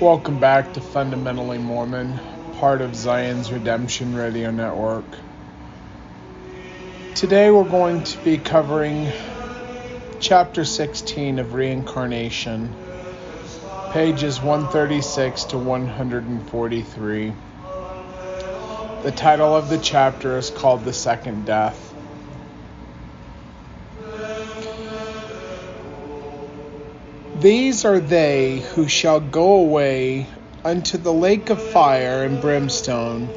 Welcome back to Fundamentally Mormon, part of Zion's Redemption Radio Network. Today we're going to be covering chapter 16 of Reincarnation, pages 136 to 143. The title of the chapter is called The Second Death. These are they who shall go away unto the lake of fire and brimstone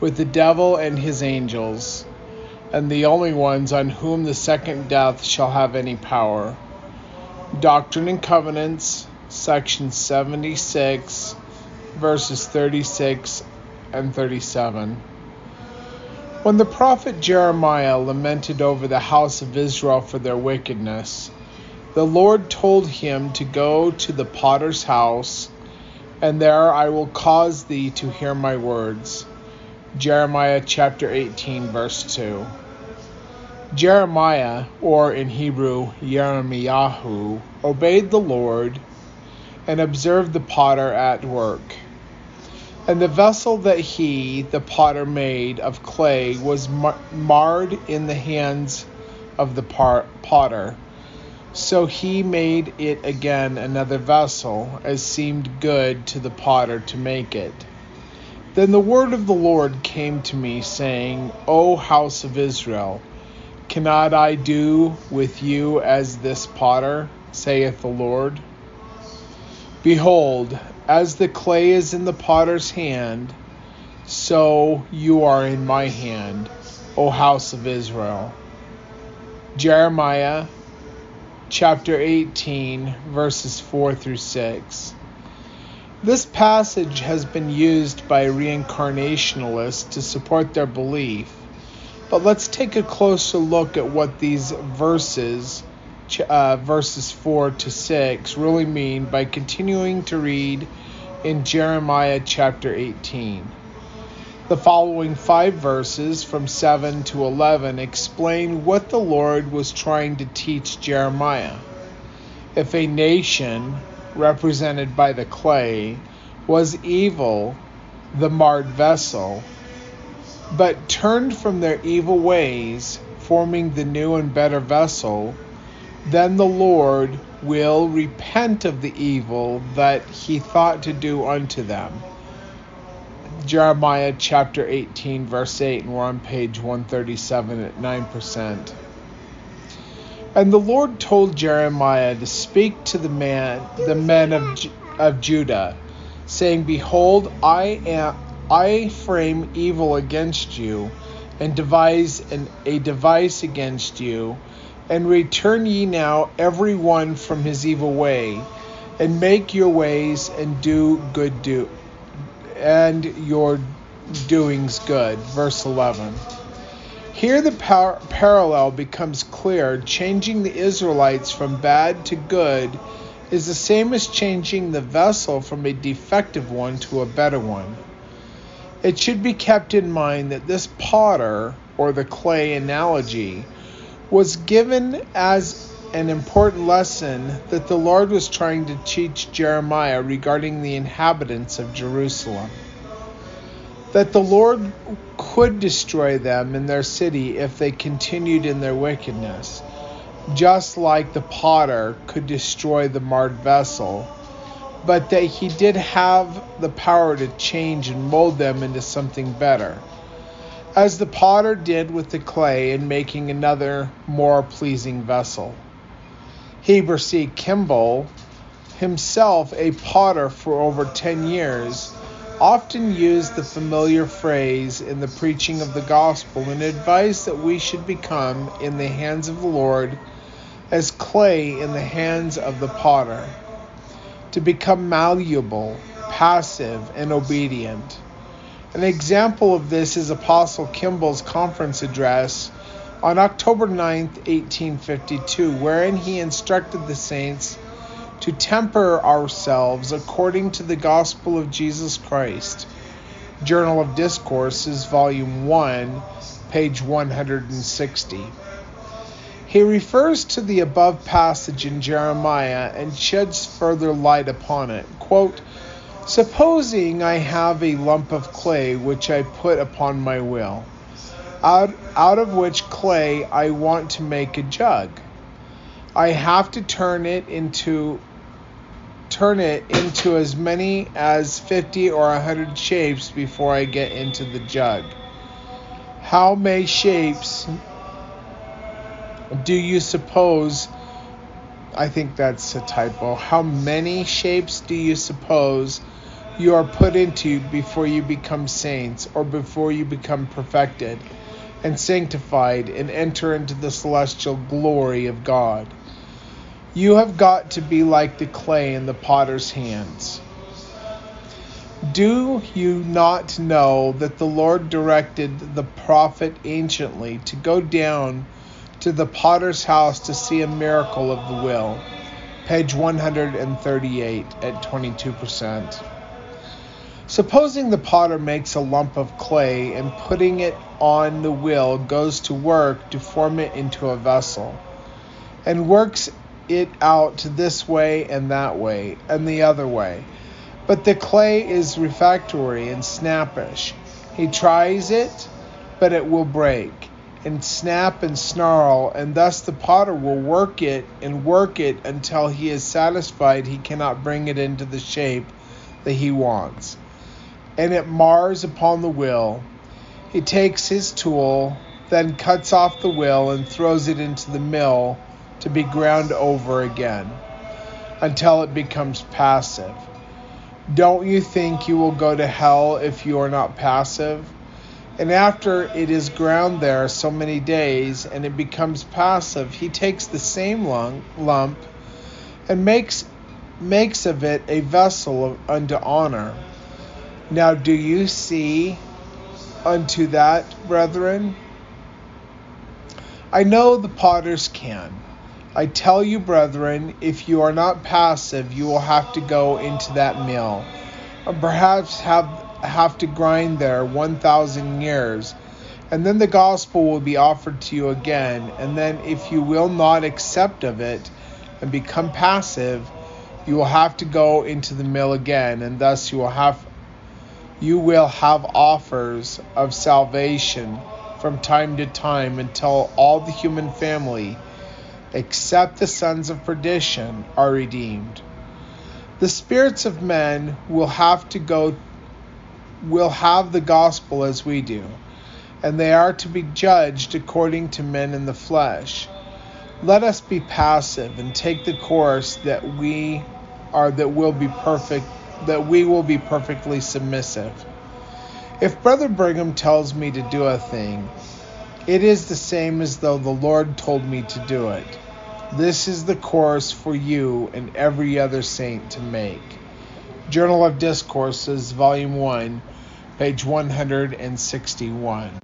with the devil and his angels, and the only ones on whom the second death shall have any power. Doctrine and Covenants, section 76, verses 36 and 37. When the prophet Jeremiah lamented over the house of Israel for their wickedness, the Lord told him to go to the potter's house, and there I will cause thee to hear my words. Jeremiah chapter 18, verse 2. Jeremiah, or in Hebrew, Yeremiyahu, obeyed the Lord and observed the potter at work. And the vessel that he, the potter, made of clay was mar- marred in the hands of the potter so he made it again another vessel, as seemed good to the potter to make it. Then the word of the Lord came to me, saying, O house of Israel, cannot I do with you as this potter, saith the Lord? Behold, as the clay is in the potter's hand, so you are in my hand, O house of Israel. Jeremiah chapter 18, verses 4 through 6. This passage has been used by reincarnationalists to support their belief, but let's take a closer look at what these verses, uh, verses 4 to 6, really mean by continuing to read in Jeremiah chapter 18. The following five verses from 7 to 11 explain what the Lord was trying to teach Jeremiah. If a nation, represented by the clay, was evil, the marred vessel, but turned from their evil ways, forming the new and better vessel, then the Lord will repent of the evil that he thought to do unto them Jeremiah chapter 18, verse 8, and we're on page 137 at 9%. And the Lord told Jeremiah to speak to the man, the men of, of Judah, saying, Behold, I am I frame evil against you, and devise an, a device against you, and return ye now every one from his evil way, and make your ways and do good do and your doings good. Verse 11. Here the par- parallel becomes clear. Changing the Israelites from bad to good is the same as changing the vessel from a defective one to a better one. It should be kept in mind that this potter, or the clay analogy, was given as an important lesson that the Lord was trying to teach Jeremiah regarding the inhabitants of Jerusalem. That the Lord could destroy them in their city if they continued in their wickedness, just like the potter could destroy the marred vessel, but that he did have the power to change and mold them into something better as the potter did with the clay in making another more pleasing vessel. Heber C. Kimball, himself a potter for over 10 years, often used the familiar phrase in the preaching of the gospel and advised that we should become in the hands of the Lord as clay in the hands of the potter, to become malleable, passive, and obedient. An example of this is Apostle Kimball's conference address on October 9, 1852, wherein he instructed the saints to temper ourselves according to the gospel of Jesus Christ. Journal of Discourses, Volume 1, page 160. He refers to the above passage in Jeremiah and sheds further light upon it. Quote, Supposing I have a lump of clay which I put upon my wheel, out, out of which clay I want to make a jug. I have to turn it into turn it into as many as 50 or 100 shapes before I get into the jug. How many shapes do you suppose? I think that's a typo. How many shapes do you suppose you are put into before you become saints or before you become perfected and sanctified and enter into the celestial glory of God? You have got to be like the clay in the potter's hands. Do you not know that the Lord directed the prophet anciently to go down to the potter's house to see a miracle of the will? Page 138 at 22%. Supposing the potter makes a lump of clay and putting it on the wheel goes to work to form it into a vessel and works it out this way and that way and the other way. But the clay is refractory and snappish. He tries it, but it will break and snap and snarl, and thus the potter will work it and work it until he is satisfied he cannot bring it into the shape that he wants. And it mars upon the will, He takes his tool, then cuts off the will and throws it into the mill to be ground over again until it becomes passive. Don't you think you will go to hell if you are not passive? And after it is ground there so many days and it becomes passive, he takes the same lump and makes makes of it a vessel of, unto honor. Now do you see unto that, brethren? I know the potters can. I tell you, brethren, if you are not passive, you will have to go into that mill, and perhaps have have to grind there one thousand years, and then the gospel will be offered to you again, and then if you will not accept of it and become passive, you will have to go into the mill again, and thus you will have you will have offers of salvation from time to time until all the human family except the sons of perdition are redeemed. The spirits of men will have to go will have the gospel as we do, and they are to be judged according to men in the flesh. Let us be passive and take the course that we are that will be perfect that we will be perfectly submissive. If Brother Brigham tells me to do a thing, it is the same as though the Lord told me to do it. This is the course for you and every other saint to make. Journal of Discourses, Volume 1, page 161.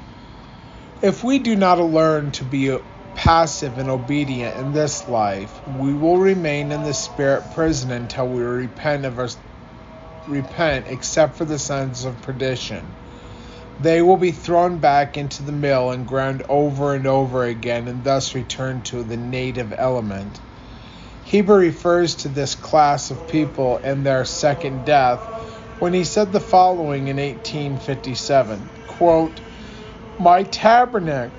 If we do not learn to be passive and obedient in this life, we will remain in the spirit prison until we repent of our repent except for the sons of perdition. They will be thrown back into the mill and ground over and over again and thus return to the native element. Heber refers to this class of people and their second death when he said the following in 1857 quote, My tabernacle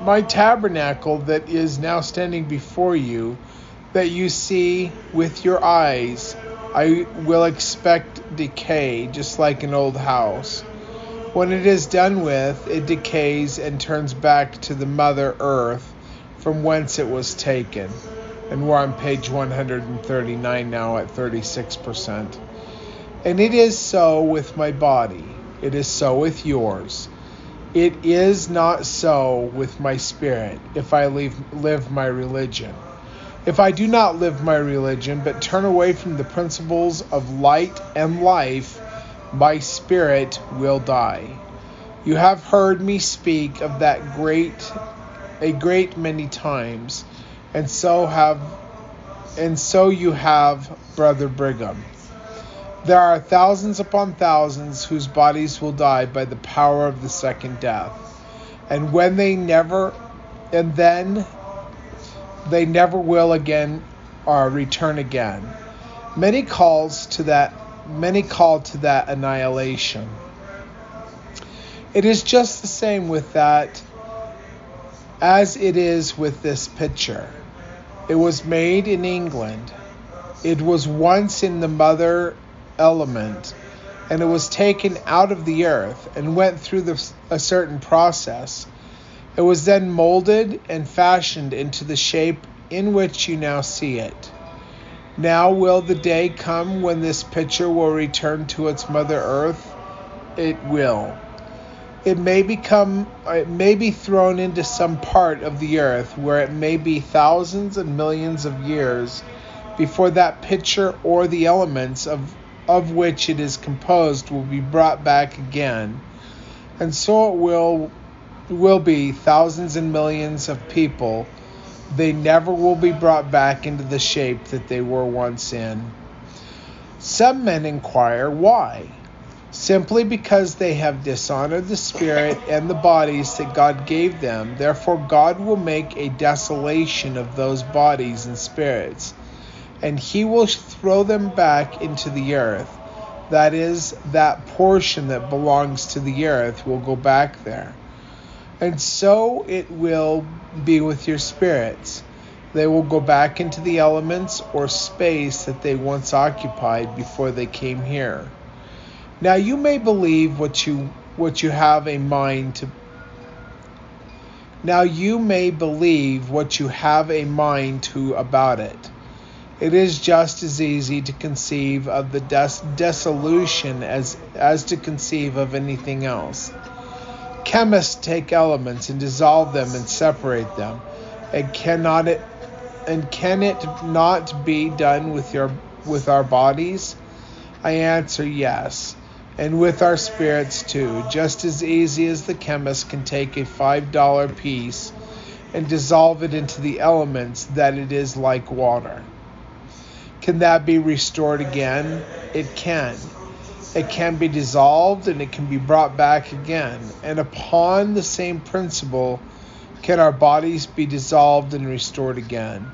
my tabernacle that is now standing before you, that you see with your eyes, I will expect decay, just like an old house. When it is done with, it decays and turns back to the Mother Earth from whence it was taken. And we're on page 139 now at 36%. And it is so with my body, it is so with yours. It is not so with my spirit if I leave, live my religion. If I do not live my religion, but turn away from the principles of light and life, my spirit will die. You have heard me speak of that great a great many times, and so have and so you have brother Brigham. There are thousands upon thousands whose bodies will die by the power of the second death. And when they never and then they never will again or return again. Many calls to that many call to that annihilation. It is just the same with that as it is with this picture. It was made in England. It was once in the mother element, and it was taken out of the earth and went through the, a certain process. It was then molded and fashioned into the shape in which you now see it. Now will the day come when this picture will return to its mother earth? It will. It may become it may be thrown into some part of the earth where it may be thousands and millions of years before that picture or the elements of of which it is composed will be brought back again. And so it will will be thousands and millions of people they never will be brought back into the shape that they were once in. Some men inquire why. Simply because they have dishonored the spirit and the bodies that God gave them, therefore God will make a desolation of those bodies and spirits, and he will throw them back into the earth. That is, that portion that belongs to the earth will go back there. And so it will be with your spirits. They will go back into the elements or space that they once occupied before they came here. Now you may believe what you what you have a mind to Now you may believe what you have a mind to about it. It is just as easy to conceive of the des- dissolution as as to conceive of anything else. Chemists take elements and dissolve them and separate them. And cannot it and can it not be done with your with our bodies? I answer yes. And with our spirits too, just as easy as the chemist can take a five dollar piece and dissolve it into the elements that it is like water. Can that be restored again? It can. It can be dissolved and it can be brought back again. And upon the same principle, can our bodies be dissolved and restored again?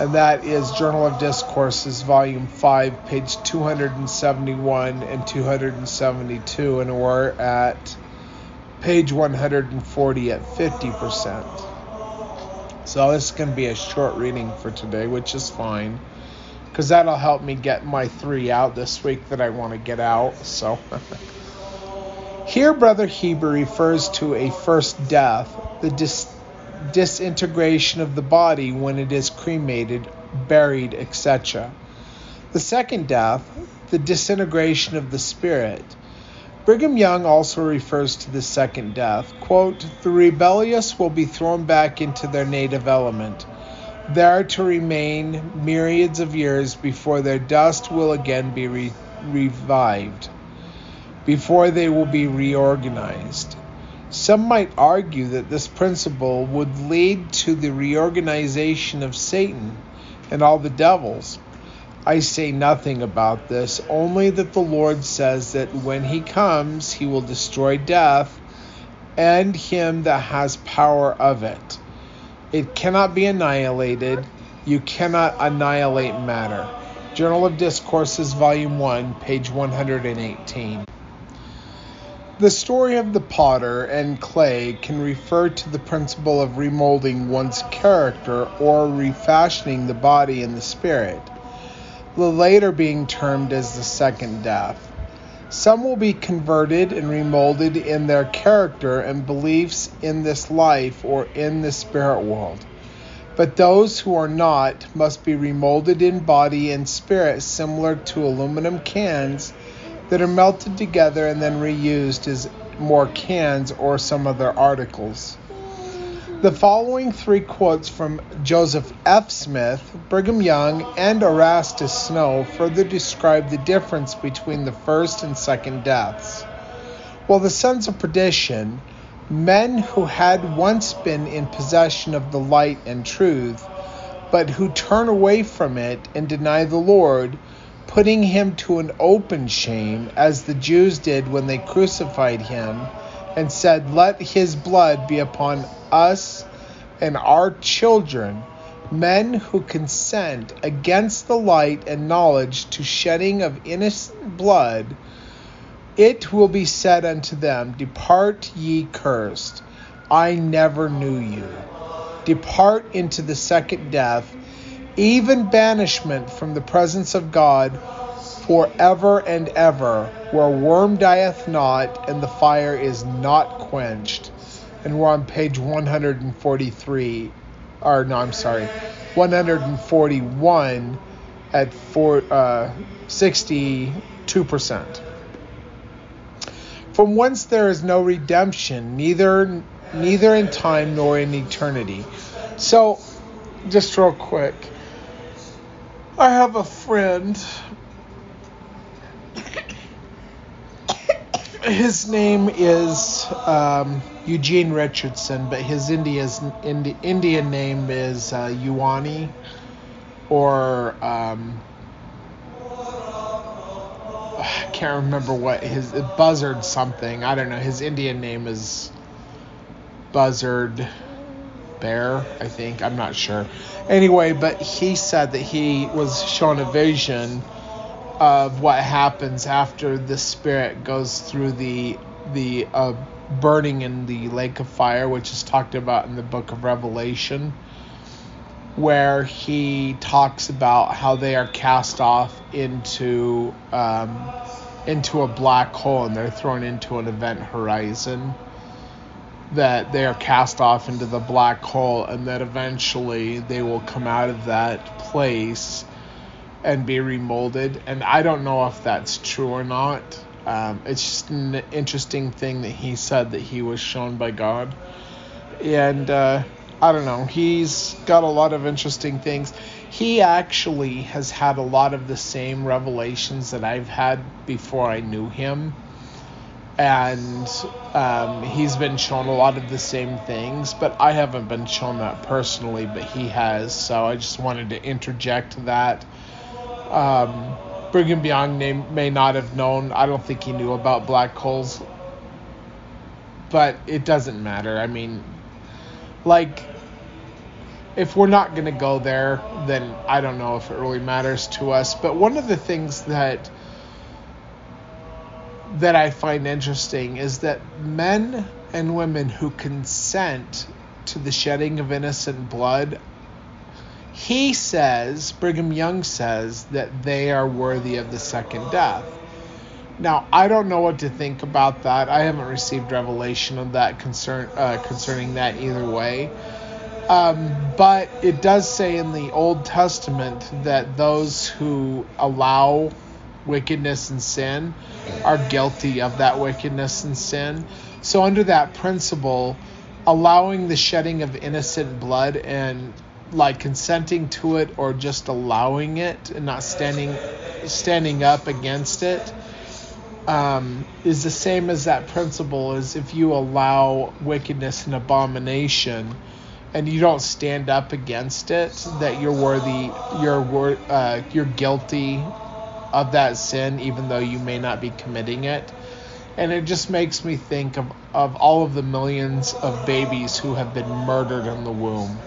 And that is Journal of Discourses, Volume 5, page 271 and 272. And we're at page 140 at 50%. So this is going to be a short reading for today, which is fine because that'll help me get my three out this week that I want to get out. So here, Brother Heber refers to a first death, the dis- disintegration of the body when it is cremated, buried, etc. The second death, the disintegration of the spirit. Brigham Young also refers to the second death. Quote, the rebellious will be thrown back into their native element there to remain myriads of years before their dust will again be re- revived, before they will be reorganized. Some might argue that this principle would lead to the reorganization of Satan and all the devils. I say nothing about this, only that the Lord says that when he comes, he will destroy death and him that has power of it. It cannot be annihilated. You cannot annihilate matter. Journal of Discourses, Volume 1, page 118. The story of the potter and clay can refer to the principle of remolding one's character or refashioning the body and the spirit, the later being termed as the second death. Some will be converted and remolded in their character and beliefs in this life or in the spirit world. But those who are not must be remolded in body and spirit, similar to aluminum cans that are melted together and then reused as more cans or some other articles. The following three quotes from Joseph F. Smith, Brigham Young, and Erastus Snow further describe the difference between the first and second deaths. While the sons of perdition, men who had once been in possession of the light and truth, but who turn away from it and deny the Lord, putting him to an open shame, as the Jews did when they crucified him and said, Let his blood be upon us and our children. men who consent against the light and knowledge to shedding of innocent blood, it will be said unto them, Depart ye cursed, I never knew you. Depart into the second death, even banishment from the presence of God for ever and ever, where worm dieth not and the fire is not quenched. And we're on page 143, or no, I'm sorry, 141 at four, uh, 62%. From whence there is no redemption, neither neither in time nor in eternity. So, just real quick, I have a friend. His name is um, Eugene Richardson, but his India's, Indi, Indian name is uh, Yuani or um, I can't remember what his Buzzard something. I don't know. His Indian name is Buzzard Bear, I think. I'm not sure. Anyway, but he said that he was shown a vision of what happens after the spirit goes through the the uh, burning in the lake of fire, which is talked about in the book of Revelation, where he talks about how they are cast off into um, into a black hole and they're thrown into an event horizon. That they are cast off into the black hole, and that eventually they will come out of that place and be remolded. And I don't know if that's true or not. Um, it's just an interesting thing that he said that he was shown by God. And uh, I don't know, he's got a lot of interesting things. He actually has had a lot of the same revelations that I've had before I knew him. And um, he's been shown a lot of the same things, but I haven't been shown that personally, but he has. So I just wanted to interject that. Um, Brigham Young may, may not have known. I don't think he knew about black holes. But it doesn't matter. I mean, like, if we're not going to go there, then I don't know if it really matters to us. But one of the things that that I find interesting is that men and women who consent to the shedding of innocent blood he says, Brigham Young says, that they are worthy of the second death. Now, I don't know what to think about that. I haven't received revelation of that concern uh, concerning that either way. Um, but it does say in the Old Testament that those who allow wickedness and sin are guilty of that wickedness and sin. So, under that principle, allowing the shedding of innocent blood and like consenting to it or just allowing it and not standing standing up against it um, is the same as that principle is if you allow wickedness and abomination and you don't stand up against it that you're worthy you're uh, you're guilty of that sin even though you may not be committing it. And it just makes me think of, of all of the millions of babies who have been murdered in the womb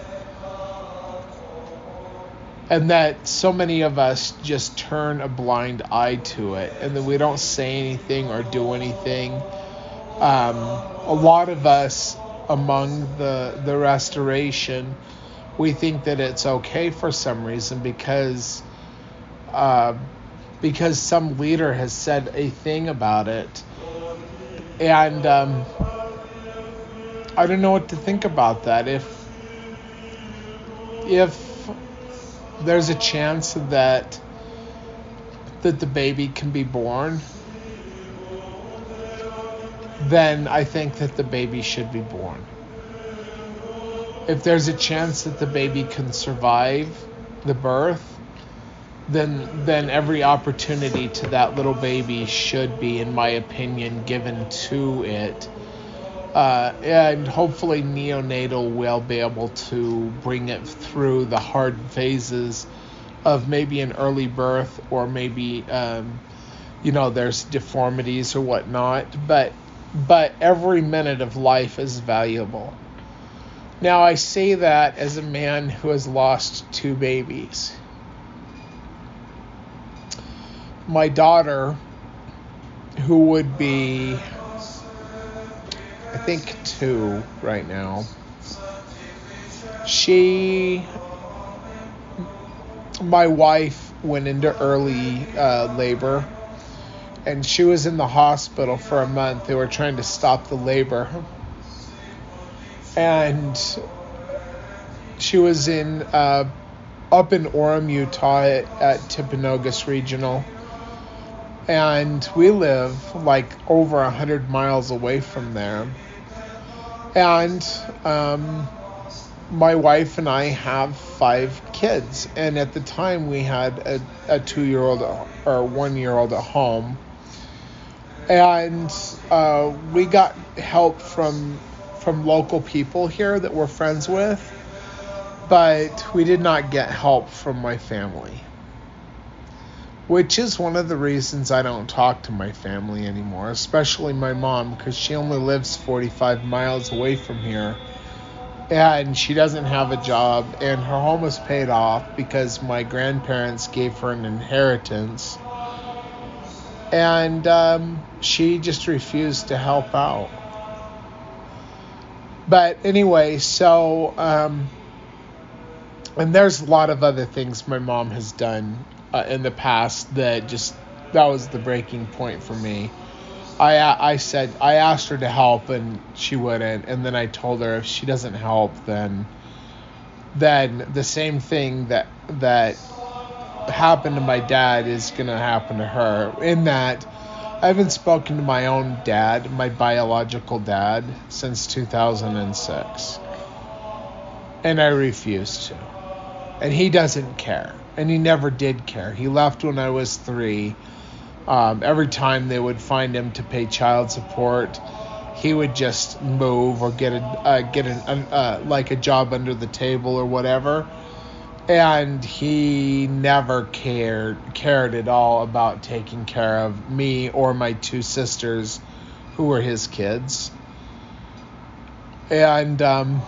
and that so many of us just turn a blind eye to it and that we don't say anything or do anything. Um, a lot of us among the the restoration we think that it's okay for some reason because uh, because some leader has said a thing about it. And um, I don't know what to think about that. If if there's a chance that that the baby can be born, then I think that the baby should be born. If there's a chance that the baby can survive the birth, then then every opportunity to that little baby should be, in my opinion, given to it uh, and hopefully neonatal will be able to bring it through the hard phases of maybe an early birth or maybe um, you know there's deformities or whatnot but but every minute of life is valuable Now, I say that as a man who has lost two babies. My daughter, who would be, I think, two right now, she, my wife, went into early uh, labor and she was in the hospital for a month. They were trying to stop the labor. And she was in uh, up in Orem, Utah at, at Regional. And we live like over a hundred miles away from there. And um, my wife and I have five kids. And at the time, we had a, a two year old or one year old at home and uh, we got help from from local people here that we're friends with, but we did not get help from my family. Which is one of the reasons I don't talk to my family anymore, especially my mom, because she only lives 45 miles away from here. And she doesn't have a job, and her home is paid off because my grandparents gave her an inheritance and um, she just refused to help out. But anyway, so um, and there's a lot of other things my mom has done uh, in the past that just that was the breaking point for me. I I said I asked her to help and she wouldn't, and then I told her if she doesn't help, then then the same thing that that happened to my dad is to happen to her. In that, I haven't spoken to my own dad, my biological dad, since 2006. And I refuse to. And he doesn't care. And he never did care. He left when I was three. Um, every time they would find him to pay child support, he would just move or get a uh, get an uh, like a job under the table or whatever and he never cared cared at all about taking care of me or my two sisters who were his kids and um,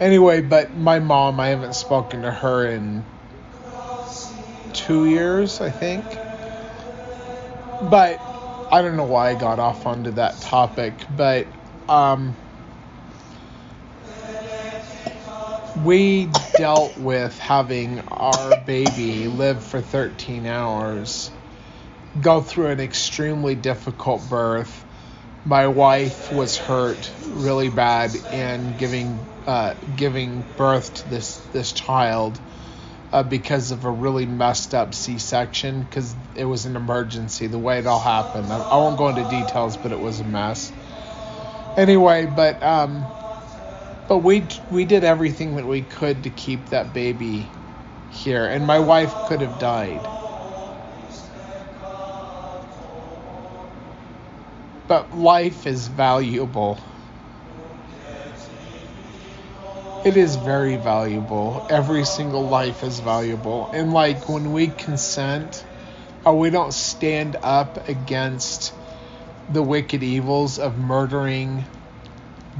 anyway but my mom i haven't spoken to her in two years i think but i don't know why i got off onto that topic but um, we dealt with having our baby live for 13 hours, go through an extremely difficult birth. My wife was hurt really bad in giving uh, giving birth to this this child uh, because of a really messed up C-section because it was an emergency. The way it all happened, I, I, won't go into details, but it was a mess. Anyway, but um, but we we did everything that we could to keep that baby here, and my wife could have died. But life is valuable. It is very valuable. Every single life is valuable. And like when we consent, or we don't stand up against the wicked evils of murdering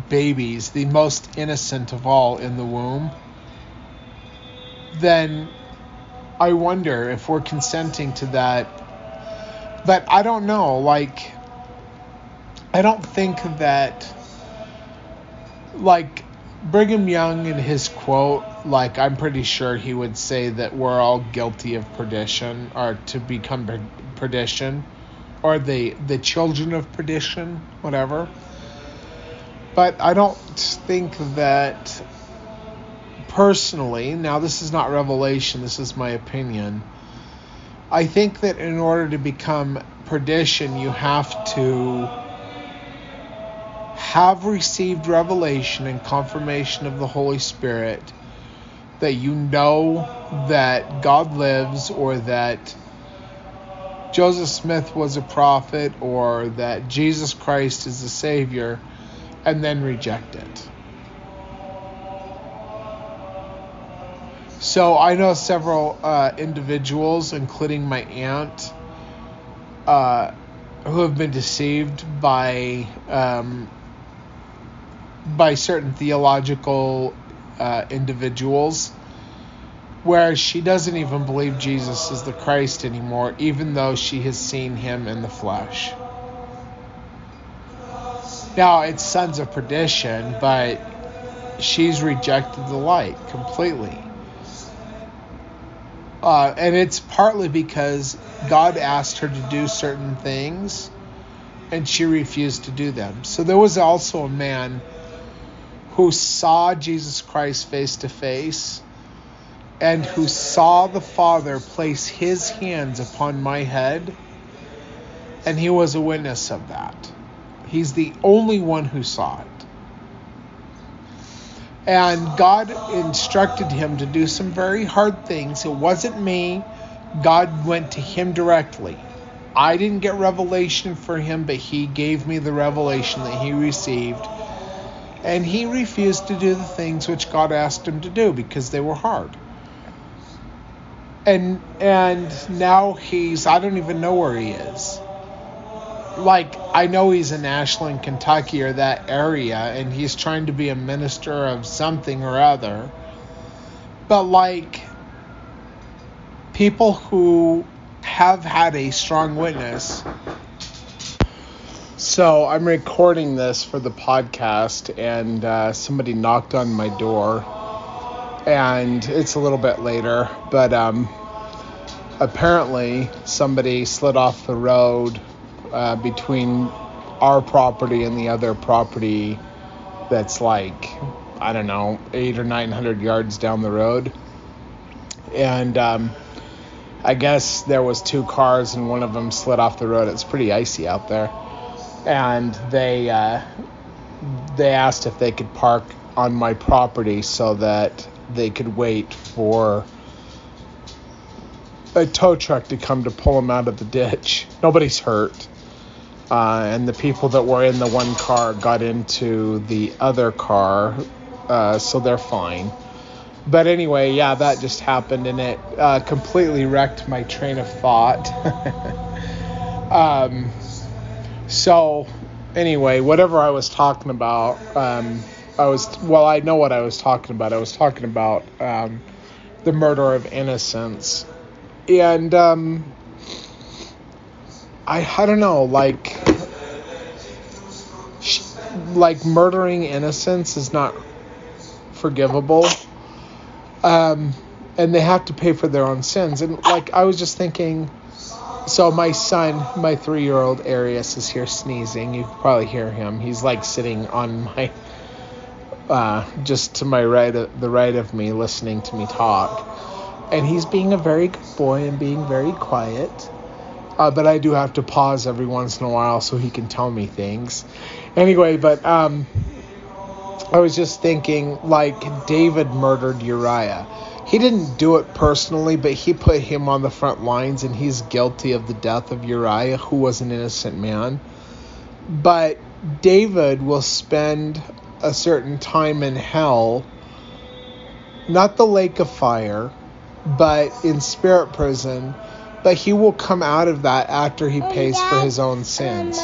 babies, the most innocent of all in the womb, then I wonder if we're consenting to that. But I don't know. Like, I don't think that, like, Brigham Young in his quote, like, I'm pretty sure he would say that we're all guilty of perdition or to become perdition or the, the children of perdition, whatever. But I don't think that personally, now this is not revelation, this is my opinion. I think that in order to become perdition, you have to have received revelation and confirmation of the Holy Spirit that you know that God lives or that Joseph Smith was a prophet or that Jesus Christ is the Savior and then reject it. So I know several uh, individuals, including my aunt, uh, who have been deceived by um, by certain theological uh, individuals where she doesn't even believe Jesus is the Christ anymore, even though she has seen him in the flesh. Now, it's sons of perdition, but she's rejected the light completely. Uh, and it's partly because God asked her to do certain things and she refused to do them. So there was also a man who saw Jesus Christ face to face and who saw the Father place his hands upon my head, and he was a witness of that. He's the only one who saw it. And God instructed him to do some very hard things. It wasn't me. God went to him directly. I didn't get revelation for him, but he gave me the revelation that he received. And he refused to do the things which God asked him to do because they were hard. And and now he's I don't even know where he is like I know he's in Ashland, Kentucky, or that area, and he's trying to be a minister of something or other. But like people who have had a strong witness. So I'm recording this for the podcast, and uh, somebody knocked on my door, and it's a little bit later, but um, apparently somebody slid off the road uh, between our property and the other property that's like I don't know eight or nine hundred yards down the road, and um, I guess there was two cars and one of them slid off the road. It's pretty icy out there, and they uh, they asked if they could park on my property so that they could wait for a tow truck to come to pull them out of the ditch. Nobody's hurt uh, and the people that were in the one car got into the other car, uh, so they're fine. But anyway, yeah, that just happened, and it uh, completely wrecked my train of thought. um, so, anyway, whatever I was talking about, um, I was well, I know what I was talking about. I was talking about um, the murder of innocence, and um, I I don't know, like like murdering innocents is not forgivable. Um, and they have to pay for their own sins. And like I was just thinking, so my son, my three-year-old Arius, is here sneezing. You probably hear him. He's like sitting on my, uh, just to my right, the right of me, listening to me talk. And he's being a very good boy and being very quiet. Uh, but I do have to pause every once in a while so he can tell me things. Anyway, but um, I was just thinking like David murdered Uriah. He didn't do it personally, but he put him on the front lines and he's guilty of the death of Uriah, who was an innocent man. But David will spend a certain time in hell, not the lake of fire, but in spirit prison. But he will come out of that after he pays for his own sins.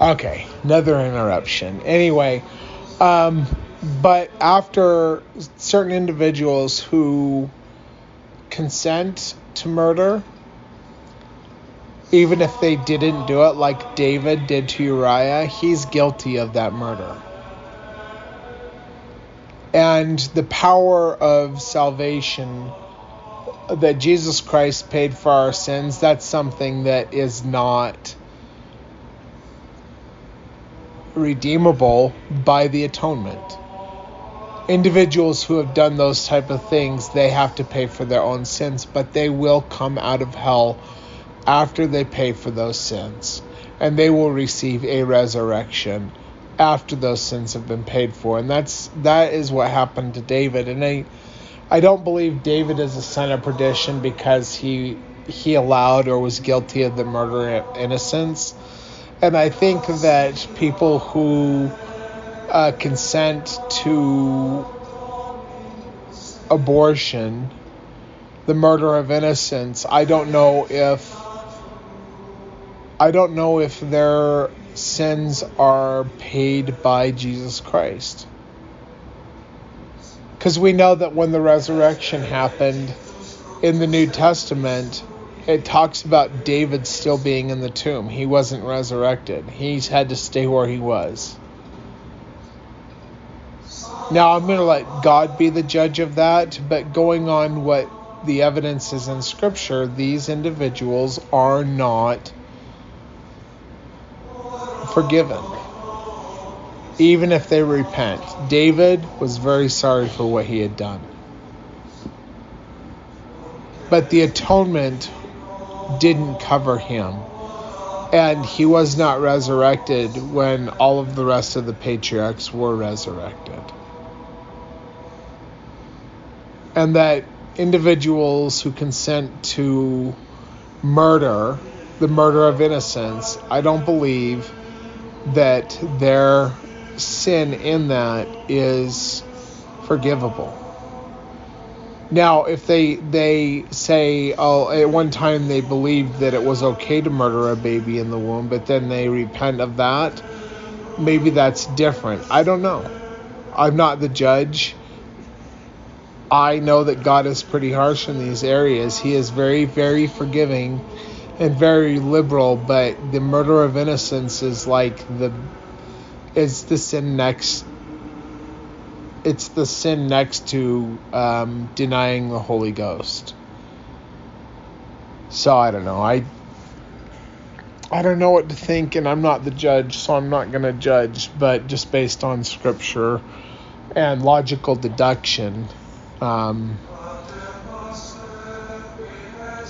Okay, another interruption. Anyway, um, but after certain individuals who consent to murder, even if they didn't do it like David did to Uriah, he's guilty of that murder. And the power of salvation that Jesus Christ paid for our sins, that's something that is not redeemable by the atonement. Individuals who have done those type of things, they have to pay for their own sins, but they will come out of hell after they pay for those sins, and they will receive a resurrection after those sins have been paid for. And that's that is what happened to David. And I I don't believe David is a son of perdition because he he allowed or was guilty of the murder of innocence. And I think that people who uh, consent to abortion, the murder of innocents, I don't know if I don't know if they're sins are paid by Jesus Christ. Because we know that when the resurrection happened in the New Testament, it talks about David still being in the tomb. He wasn't resurrected, he's had to stay where he was. Now, I'm going to let God be the judge of that, but going on what the evidence is in Scripture, these individuals are not forgiven, even if they repent. David was very sorry for what he had done. But the atonement didn't cover him. And he was not resurrected when all of the rest of the patriarchs were resurrected. And that individuals who consent to murder, the murder of innocence, I don't believe that their sin in that is forgivable. Now, if they they say, oh, at one time they believed that it was okay to murder a baby in the womb, but then they repent of that, maybe that's different. I don't know. I'm not the judge. I know that God is pretty harsh in these areas. He is very, very forgiving and very liberal, but the murder of innocence is like the is the sin next it's the sin next to um, denying the Holy Ghost. So I don't know. I I don't know what to think, and I'm not the judge, so I'm not going to judge. But just based on scripture and logical deduction, um,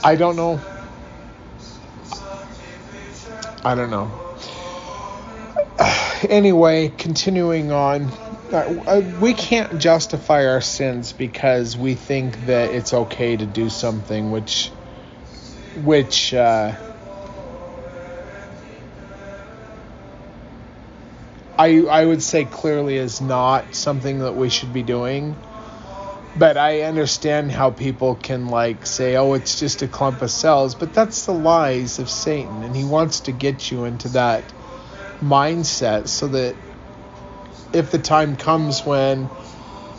I don't know. I don't know. Anyway, continuing on. Uh, uh, we can't justify our sins because we think that it's okay to do something which which uh, I I would say clearly is not something that we should be doing. But I understand how people can like say, "Oh, it's just a clump of cells," but that's the lies of Satan, and he wants to get you into that mindset so that if the time comes when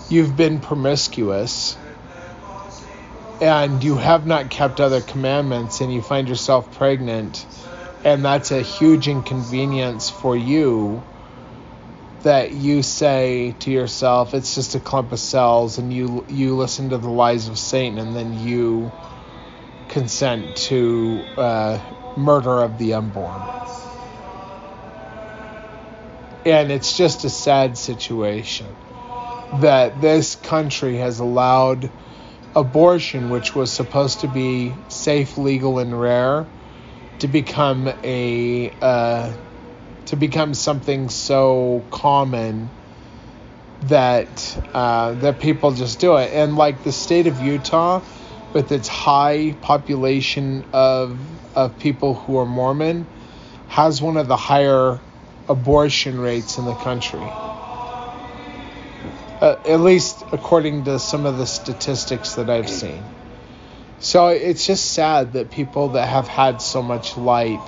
you've been promiscuous and you have not kept other commandments and you find yourself pregnant and that's a huge inconvenience for you that you say to yourself it's just a clump of cells and you you listen to the lies of Satan and then you consent to uh, murder of the unborn. And it's just a sad situation that this country has allowed abortion, which was supposed to be safe, legal, and rare, to become a uh, to become something so common that uh, that people just do it. And like the state of Utah, with its high population of of people who are Mormon, has one of the higher abortion rates in the country. Uh, at least according to some of the statistics that I've seen. So it's just sad that people that have had so much light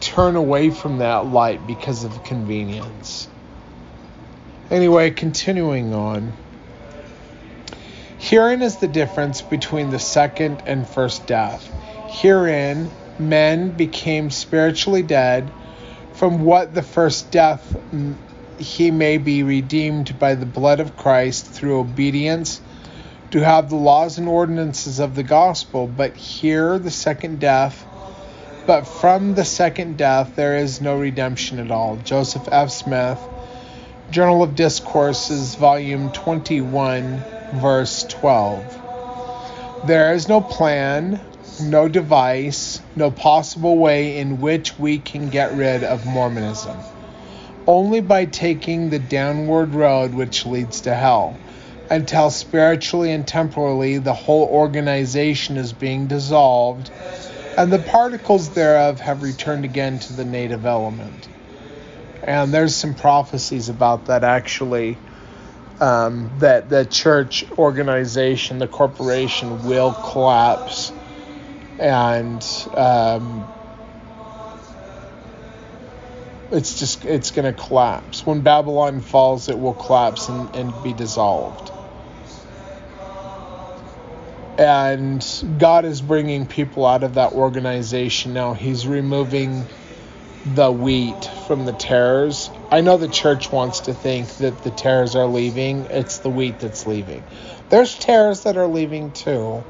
turn away from that light because of convenience. Anyway, continuing on. Herein is the difference between the second and first death. Herein, men became spiritually dead from what the first death he may be redeemed by the blood of Christ through obedience to have the laws and ordinances of the gospel, but here the second death. But from the second death there is no redemption at all. Joseph F. Smith, Journal of Discourses, Volume 21, verse 12. There is no plan, no device, no possible way in which we can get rid of Mormonism. Only by taking the downward road which leads to hell, until spiritually and temporally the whole organization is being dissolved, and the particles thereof have returned again to the native element. And there's some prophecies about that actually. Um, that the church organization, the corporation, will collapse and um, It's just it's going to collapse. When Babylon falls, it will collapse and, and be dissolved. And God is bringing people out of that organization now. He's removing the wheat from the tares. I know the church wants to think that the tares are leaving. It's the wheat that's leaving. There's tares that are leaving too,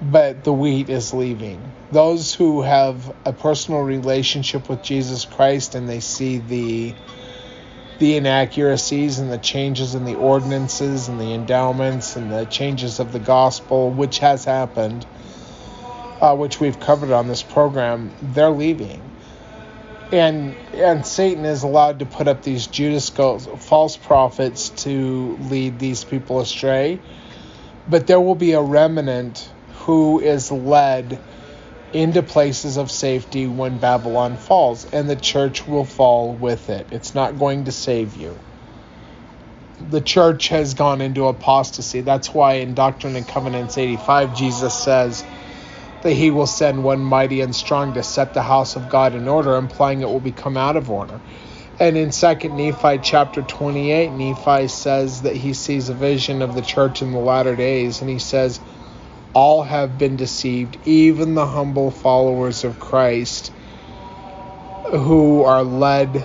but the wheat is leaving. Those who have a personal relationship with Jesus Christ and they see the the inaccuracies and the changes in the ordinances and the endowments and the changes of the gospel, which has happened, uh, which we've covered on this program, they're leaving and and Satan is allowed to put up these Judas false prophets to lead these people astray. But there will be a remnant who is led into places of safety when Babylon falls, and the church will fall with it. It's not going to save you. The church has gone into apostasy. That's why in Doctrine and Covenants 85, Jesus says, that he will send one mighty and strong to set the house of God in order, implying it will become out of order. And in 2 Nephi chapter 28, Nephi says that he sees a vision of the church in the latter days, and he says, All have been deceived, even the humble followers of Christ, who are led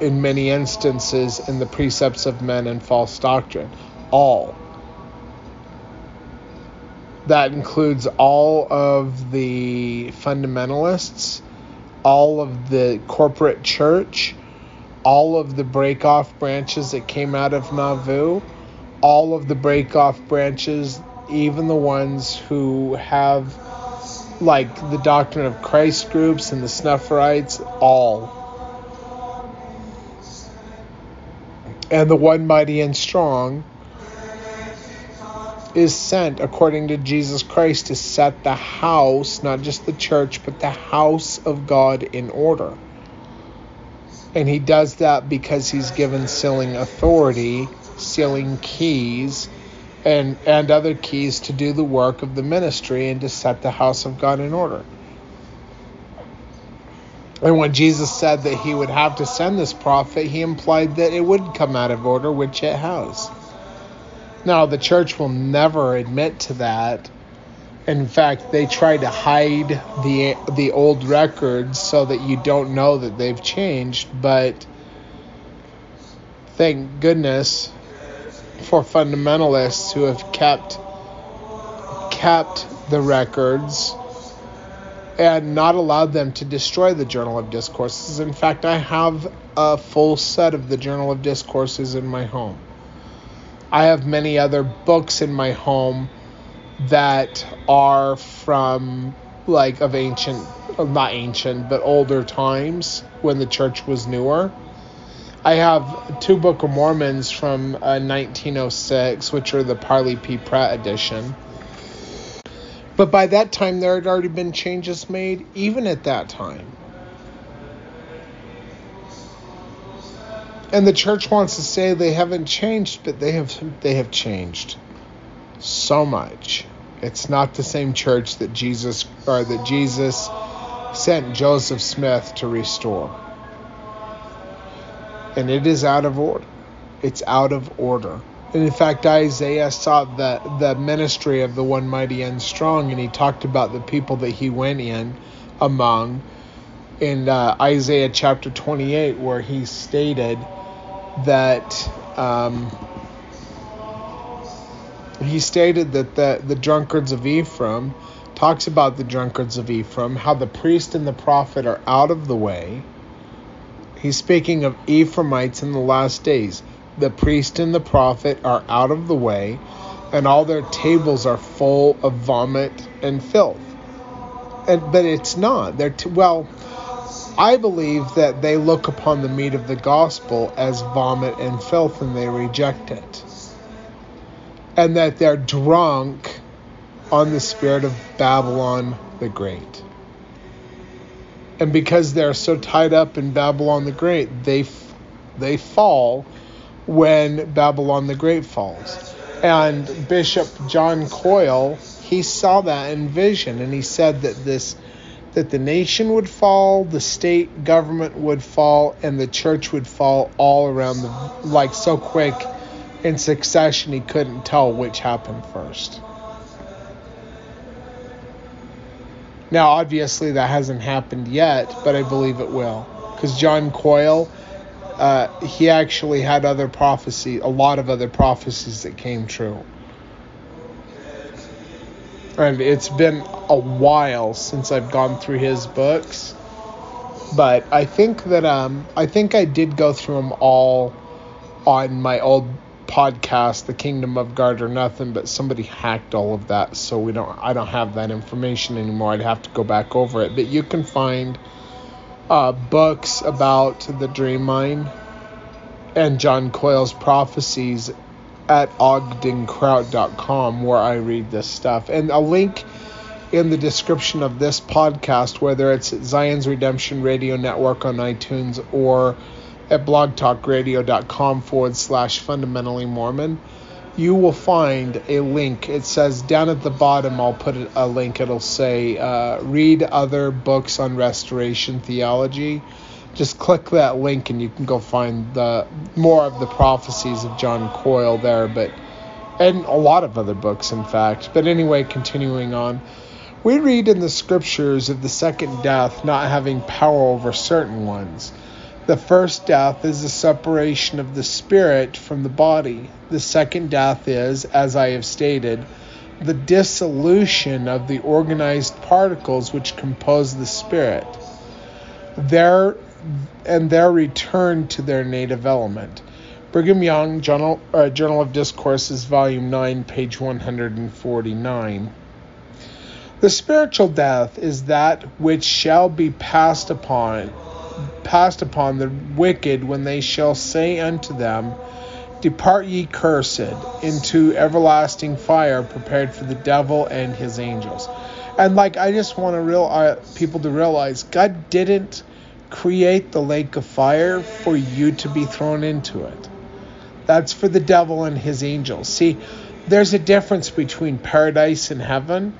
in many instances in the precepts of men and false doctrine. All that includes all of the fundamentalists, all of the corporate church, all of the break-off branches that came out of Nauvoo, all of the break-off branches, even the ones who have like the Doctrine of Christ groups and the Snufferites, all. And the one mighty and strong is sent according to Jesus Christ to set the house, not just the church, but the house of God in order. And he does that because he's given sealing authority, sealing keys, and, and other keys to do the work of the ministry and to set the house of God in order. And when Jesus said that he would have to send this prophet, he implied that it would come out of order, which it has. Now, the church will never admit to that. In fact, they try to hide the the old records so that you don't know that they've changed, but thank goodness for fundamentalists who have kept kept the records and not allowed them to destroy the Journal of Discourses. In fact, I have a full set of the Journal of Discourses in my home. I have many other books in my home that are from like of ancient, not ancient, but older times when the church was newer. I have two Book of Mormons from uh, 1906, which are the Parley P. Pratt edition. But by that time, there had already been changes made, even at that time. And the church wants to say they haven't changed, but they have they have changed so much. It's not the same church that Jesus or that Jesus sent Joseph Smith to restore. And it is out of order. It's out of order. And in fact, Isaiah saw the, the ministry of the one mighty and strong, and he talked about the people that he went in among in uh, Isaiah chapter 28, where he stated that um, he stated that the, the drunkards of Ephraim talks about the drunkards of Ephraim, how the priest and the prophet are out of the way. He's speaking of Ephraimites in the last days. The priest and the prophet are out of the way, and all their tables are full of vomit and filth. And, but it's not. They're t- well, I believe that they look upon the meat of the gospel as vomit and filth and they reject it. And that they're drunk on the spirit of Babylon the Great. And because they're so tied up in Babylon the Great, they they fall when Babylon the Great falls. And Bishop John Koyle, he saw that in vision and he said that this that the nation would fall, the state government would fall, and the church would fall all around the like so quick in succession he couldn't tell which happened first. Now, obviously, that hasn't happened yet, but I believe it will. Because John Koyle, uh, he actually had other prophecy, a lot of other prophecies that came true. And it's been a while since I've gone through his books, but I think that um, I think I did go through them all on my old podcast, The Kingdom of God or Nothing, but somebody hacked all of that, so we don't. I don't have that information anymore. I'd have to go back over it. But you can find uh, books about the Dream Mine and John Koyle's prophecies at ogdenkraut.com where I read this stuff. And a link in the description of this podcast, whether it's Zion's Redemption Radio Network on iTunes or at blogtalkradio.com forward slash fundamentally Mormon, you will find a link. It says down at the bottom, I'll put a link. It'll say uh, read other books on restoration theology. Just click that link and you can go find the more of the prophecies of John Koyle there, but and a lot of other books, in fact. But anyway, continuing on. We read in the scriptures of the second death not having power over certain ones. The first death is the separation of the spirit from the body. The second death is, as I have stated, the dissolution of the organized particles which compose the spirit. Their and their return to their native element. Brigham Young, Journal, uh, Journal of Discourses, Volume 9, page 149. The spiritual death is that which shall be passed upon passed upon the wicked when they shall say unto them, Depart ye cursed into everlasting fire prepared for the devil and his angels. And like I just want to real uh, people to realize God didn't create the lake of fire for you to be thrown into it. That's for the devil and his angels. See, there's a difference between paradise and heaven,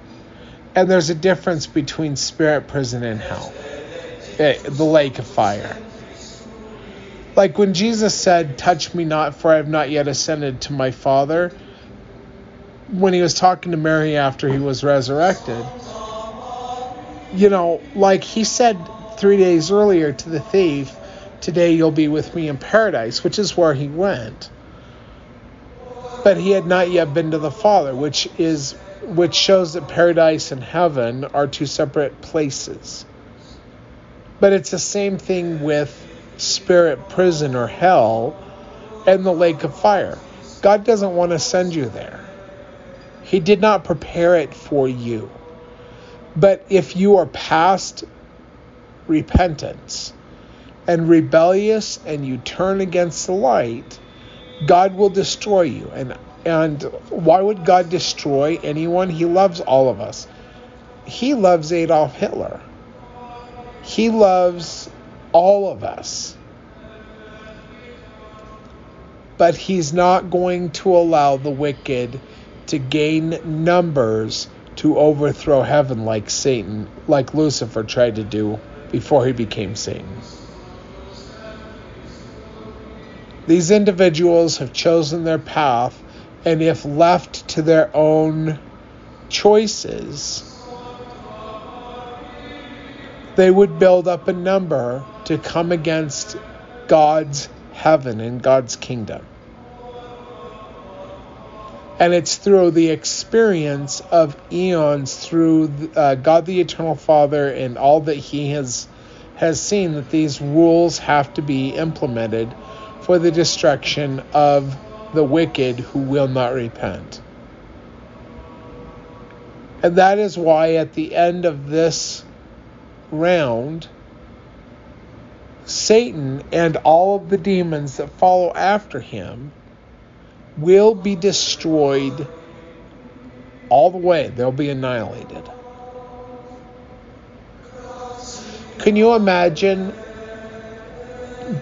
and there's a difference between spirit prison and hell. Eh, the lake of fire. Like when Jesus said, Touch me not, for I have not yet ascended to my Father, when he was talking to Mary after he was resurrected, you know, like he said three days earlier to the thief, Today you'll be with me in paradise, which is where he went. But he had not yet been to the Father, which is which shows that paradise and heaven are two separate places. But it's the same thing with spirit prison or hell and the lake of fire. God doesn't want to send you there. He did not prepare it for you. But if you are past repentance and rebellious and you turn against the light, God will destroy you. And and why would God destroy anyone? He loves all of us. He loves Adolf Hitler. He loves all of us. But he's not going to allow the wicked to gain numbers to overthrow heaven like Satan, like Lucifer tried to do before he became Satan. These individuals have chosen their path, and if left to their own choices, they would build up a number to come against God's heaven and God's kingdom. And it's through the experience of eons, through uh, God the Eternal Father and all that He has has seen that these rules have to be implemented for the destruction of the wicked who will not repent. And that is why at the end of this round, Satan and all of the demons that follow after him will be destroyed all the way. They'll be annihilated. Can you imagine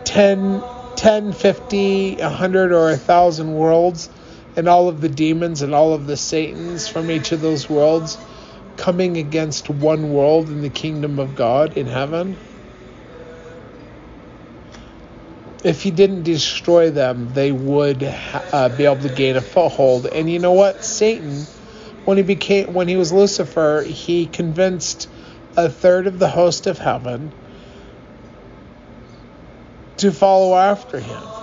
10, 10 50, 100, or 1,000 worlds and all of the demons and all of the Satans from each of those worlds coming against one world in the kingdom of God in heaven. If he didn't destroy them, they would uh, be able to gain a foothold. And you know what? Satan, when he became when he was Lucifer, he convinced a third of the host of heaven to follow after him.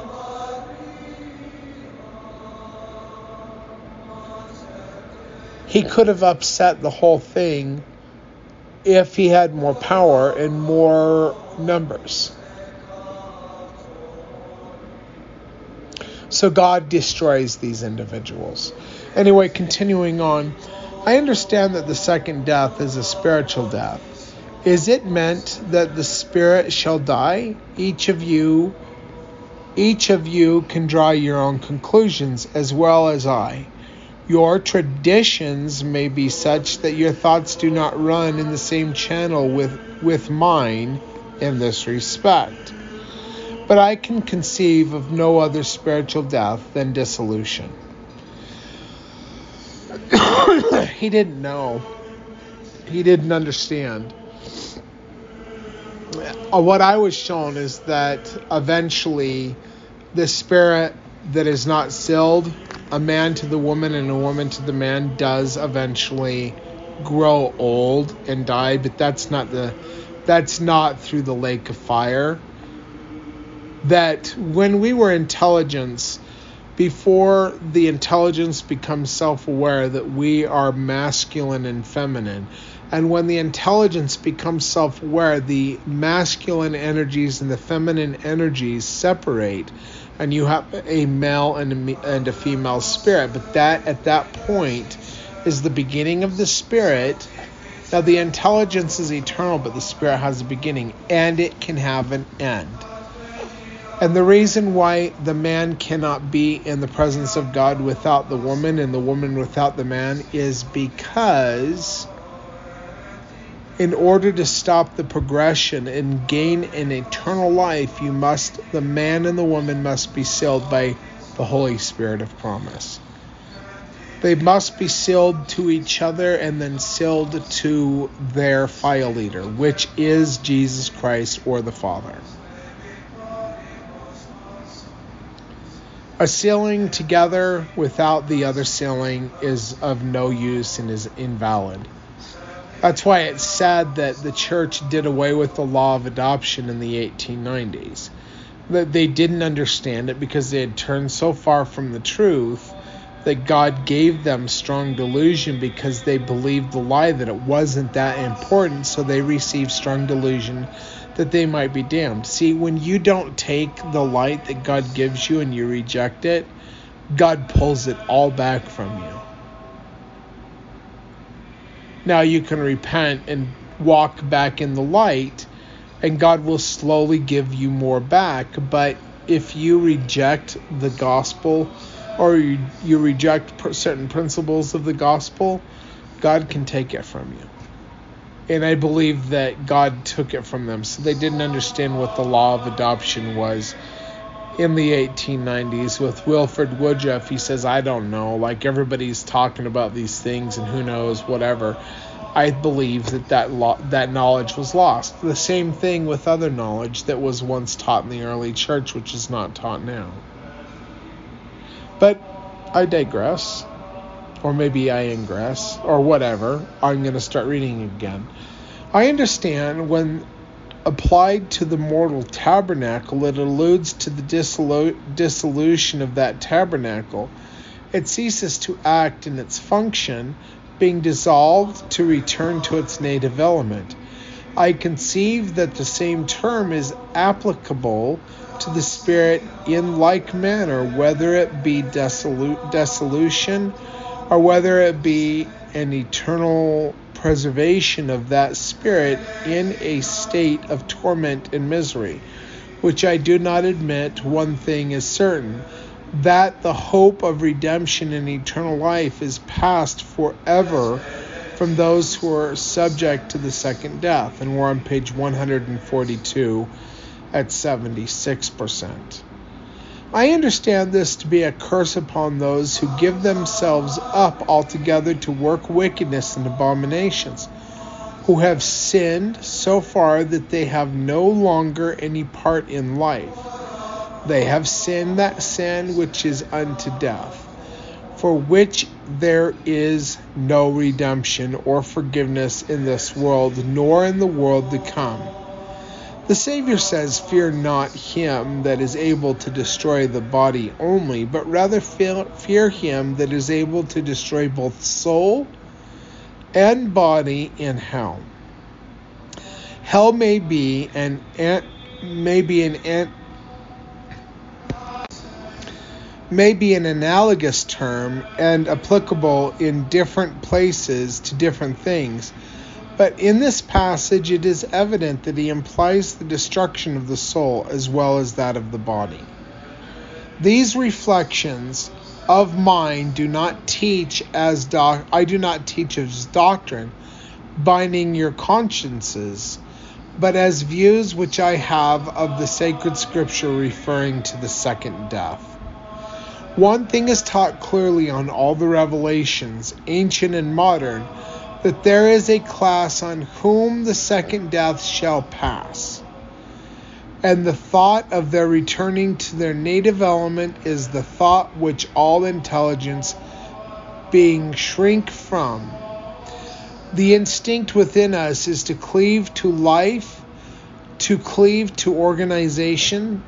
He could have upset the whole thing if he had more power and more numbers. So God destroys these individuals. Anyway, continuing on, I understand that the second death is a spiritual death. Is it meant that the spirit shall die? Each of you each of you can draw your own conclusions as well as I. Your traditions may be such that your thoughts do not run in the same channel with, with mine in this respect. But I can conceive of no other spiritual death than dissolution. he didn't know. He didn't understand. Uh, what I was shown is that eventually the spirit that is not sealed a man to the woman and a woman to the man does eventually grow old and die, but that's not the that's not through the lake of fire. That when we were intelligence, before the intelligence becomes self aware that we are masculine and feminine, and when the intelligence becomes self aware, the masculine energies and the feminine energies separate and you have a male and a, and a female spirit. But that at that point is the beginning of the spirit. Now the intelligence is eternal, but the spirit has a beginning, and it can have an end. And the reason why the man cannot be in the presence of God without the woman and the woman without the man is because in order to stop the progression and gain an eternal life, you must the man and the woman must be sealed by the Holy Spirit of promise. They must be sealed to each other and then sealed to their file leader, which is Jesus Christ or the Father. A sealing together without the other sealing is of no use and is invalid. That's why it's sad that the church did away with the law of adoption in the 1890s. That they didn't understand it because they had turned so far from the truth that God gave them strong delusion because they believed the lie that it wasn't that important, so they received strong delusion that they might be damned. See, when you don't take the light that God gives you and you reject it, God pulls it all back from you. Now you can repent and walk back in the light, and God will slowly give you more back. But if you reject the gospel or you, you reject certain principles of the gospel, God can take it from you. And I believe that God took it from them. So they didn't understand what the law of adoption was in the 1890s with Wilford Woodruff. He says, I don't know. Like everybody's talking about these things and who knows, whatever. I believe that that, lo- that knowledge was lost. The same thing with other knowledge that was once taught in the early church, which is not taught now. But I digress. Or maybe I ingress, or whatever. I'm going to start reading again. I understand when applied to the mortal tabernacle, it alludes to the dissolu- dissolution of that tabernacle. It ceases to act in its function, being dissolved to return to its native element. I conceive that the same term is applicable to the Spirit in like manner, whether it be dissolution or whether it be an eternal preservation of that spirit in a state of torment and misery, which I do not admit one thing is certain that the hope of redemption and eternal life is passed forever from those who are subject to the second death. And we're on page 142 at 76%. I understand this to be a curse upon those who give themselves up altogether to work wickedness and abominations, who have sinned so far that they have no longer any part in life. They have sinned that sin which is unto death, for which there is no redemption or forgiveness in this world, nor in the world to come. The Savior says, Fear not him that is able to destroy the body only, but rather fear him that is able to destroy both soul and body in hell. Hell may be an may be an ant, may be an analogous term and applicable in different places to different things but in this passage, it is evident that he implies the destruction of the soul as well as that of the body. These reflections of mine do not teach as doc- I do not teach as doctrine, binding your consciences, but as views which I have of the sacred scripture referring to the second death. One thing is taught clearly on all the revelations, ancient and modern that there is a class on whom the second death shall pass. And the thought of their returning to their native element is the thought which all intelligence being shrink from. The instinct within us is to cleave to life, to cleave to organization,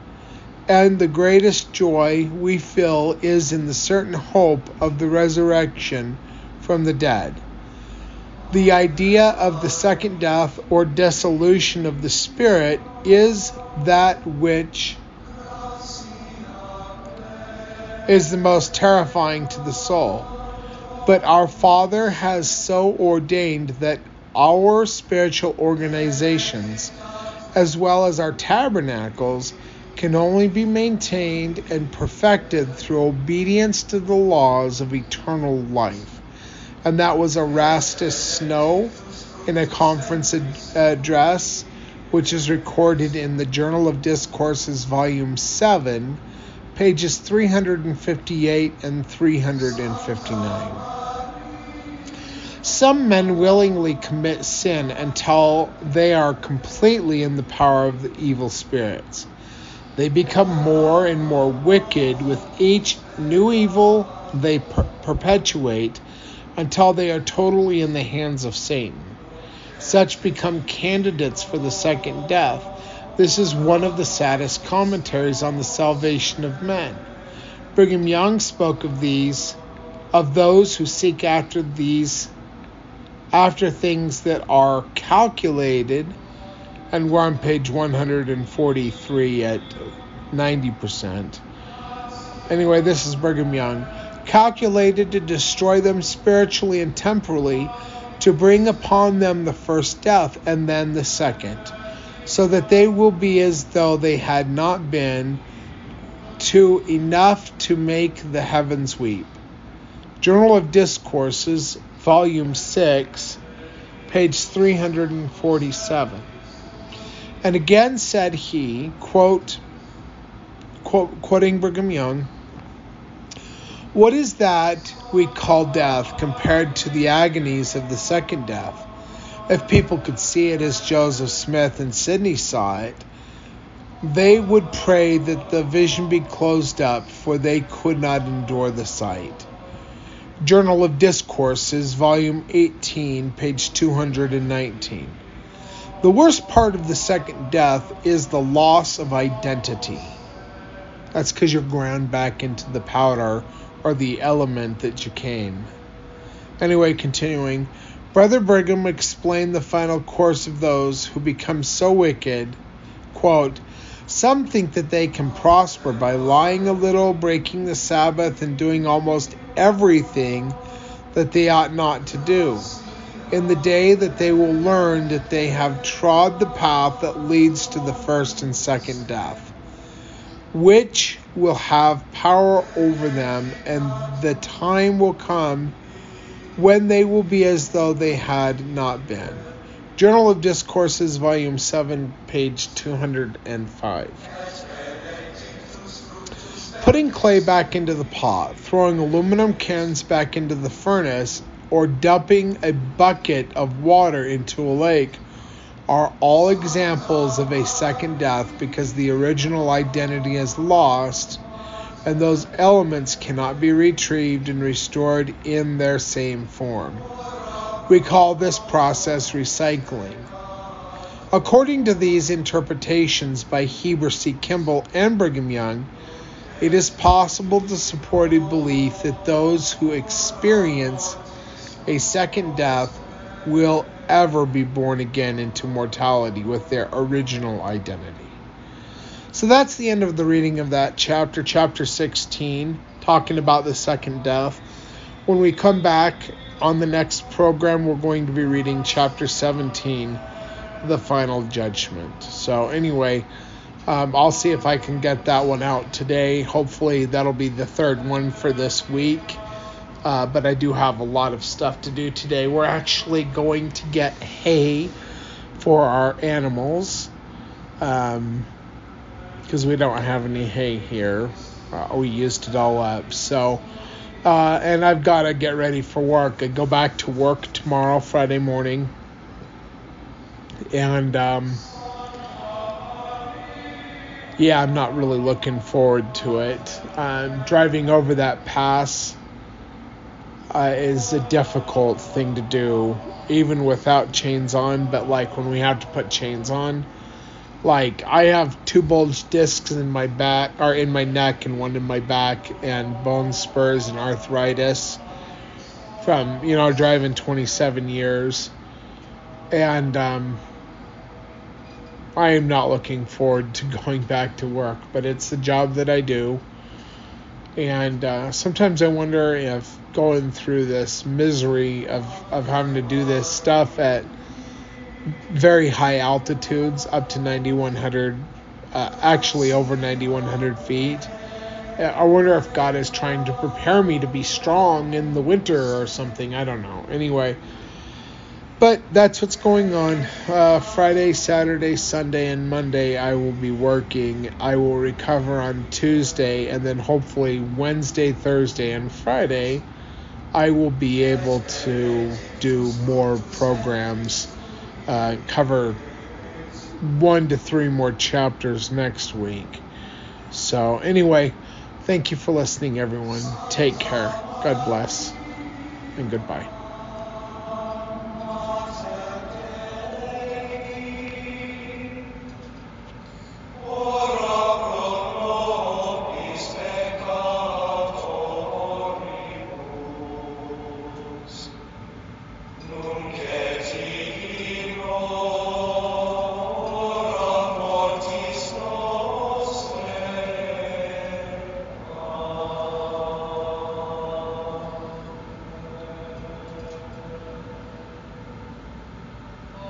and the greatest joy we feel is in the certain hope of the resurrection from the dead the idea of the second death or dissolution of the spirit is that which is the most terrifying to the soul. But our Father has so ordained that our spiritual organizations, as well as our tabernacles, can only be maintained and perfected through obedience to the laws of eternal life and that was Erastus Snow in a conference ad- address, which is recorded in the Journal of Discourses, Volume 7, pages 358 and 359. Some men willingly commit sin until they are completely in the power of the evil spirits. They become more and more wicked with each new evil they per- perpetuate until they are totally in the hands of Satan. Such become candidates for the second death. This is one of the saddest commentaries on the salvation of men. Brigham Young spoke of these, of those who seek after these, after things that are calculated, and we're on page 143 at 90%. Anyway, this is Brigham Young calculated to destroy them spiritually and temporally, to bring upon them the first death and then the second, so that they will be as though they had not been to enough to make the heavens weep. Journal of Discourses, Volume 6, page 347. And again said he, quote, quote quoting Brigham Young, what is that we call death compared to the agonies of the second death? If people could see it as Joseph Smith and Sidney saw it, they would pray that the vision be closed up, for they could not endure the sight. Journal of Discourses, Volume 18, page 219. The worst part of the second death is the loss of identity. That's because you're ground back into the powder or the element that you came. Anyway, continuing, Brother Brigham explained the final course of those who become so wicked. Quote, Some think that they can prosper by lying a little, breaking the Sabbath, and doing almost everything that they ought not to do. In the day that they will learn that they have trod the path that leads to the first and second death which will have power over them, and the time will come when they will be as though they had not been. Journal of Discourses, Volume 7, page 205. Putting clay back into the pot, throwing aluminum cans back into the furnace, or dumping a bucket of water into a lake are all examples of a second death because the original identity is lost and those elements cannot be retrieved and restored in their same form. We call this process recycling. According to these interpretations by Heber C. Kimball and Brigham Young, it is possible to support a belief that those who experience a second death will ever be born again into mortality with their original identity. So that's the end of the reading of that chapter, chapter 16, talking about the second death. When we come back on the next program, we're going to be reading chapter 17, the final judgment. So, anyway, um, I'll see if I can get that one out today. Hopefully, that'll be the third one for this week. Uh, but I do have a lot of stuff to do today. We're actually going to get hay for our animals because um, we don't have any hay here. Uh, we used it all up. So, uh, and I've got to get ready for work. I go back to work tomorrow, Friday morning. And, um, yeah, I'm not really looking forward to it. Driving over that pass uh, is a difficult thing to do, even without chains on. But like when we have to put chains on, like I have two bulge discs in my back, or in my neck, and one in my back, and bone spurs and arthritis from you know driving 27 years, and um, I am not looking forward to going back to work. But it's the job that I do, and uh, sometimes I wonder if going through this misery of, of having to do this stuff at very high altitudes, up to 9,100, uh, actually over 9,100 feet. I wonder if God is trying to prepare me to be strong in the winter or something. I don't know. Anyway, but that's what's going on. Uh, Friday, Saturday, Sunday, and Monday, I will be working. I will recover on Tuesday, and then hopefully Wednesday, Thursday, and Friday I will be able to do more programs, uh, cover one to three more chapters next week. So, anyway, thank you for listening, everyone. Take care. God bless, and goodbye.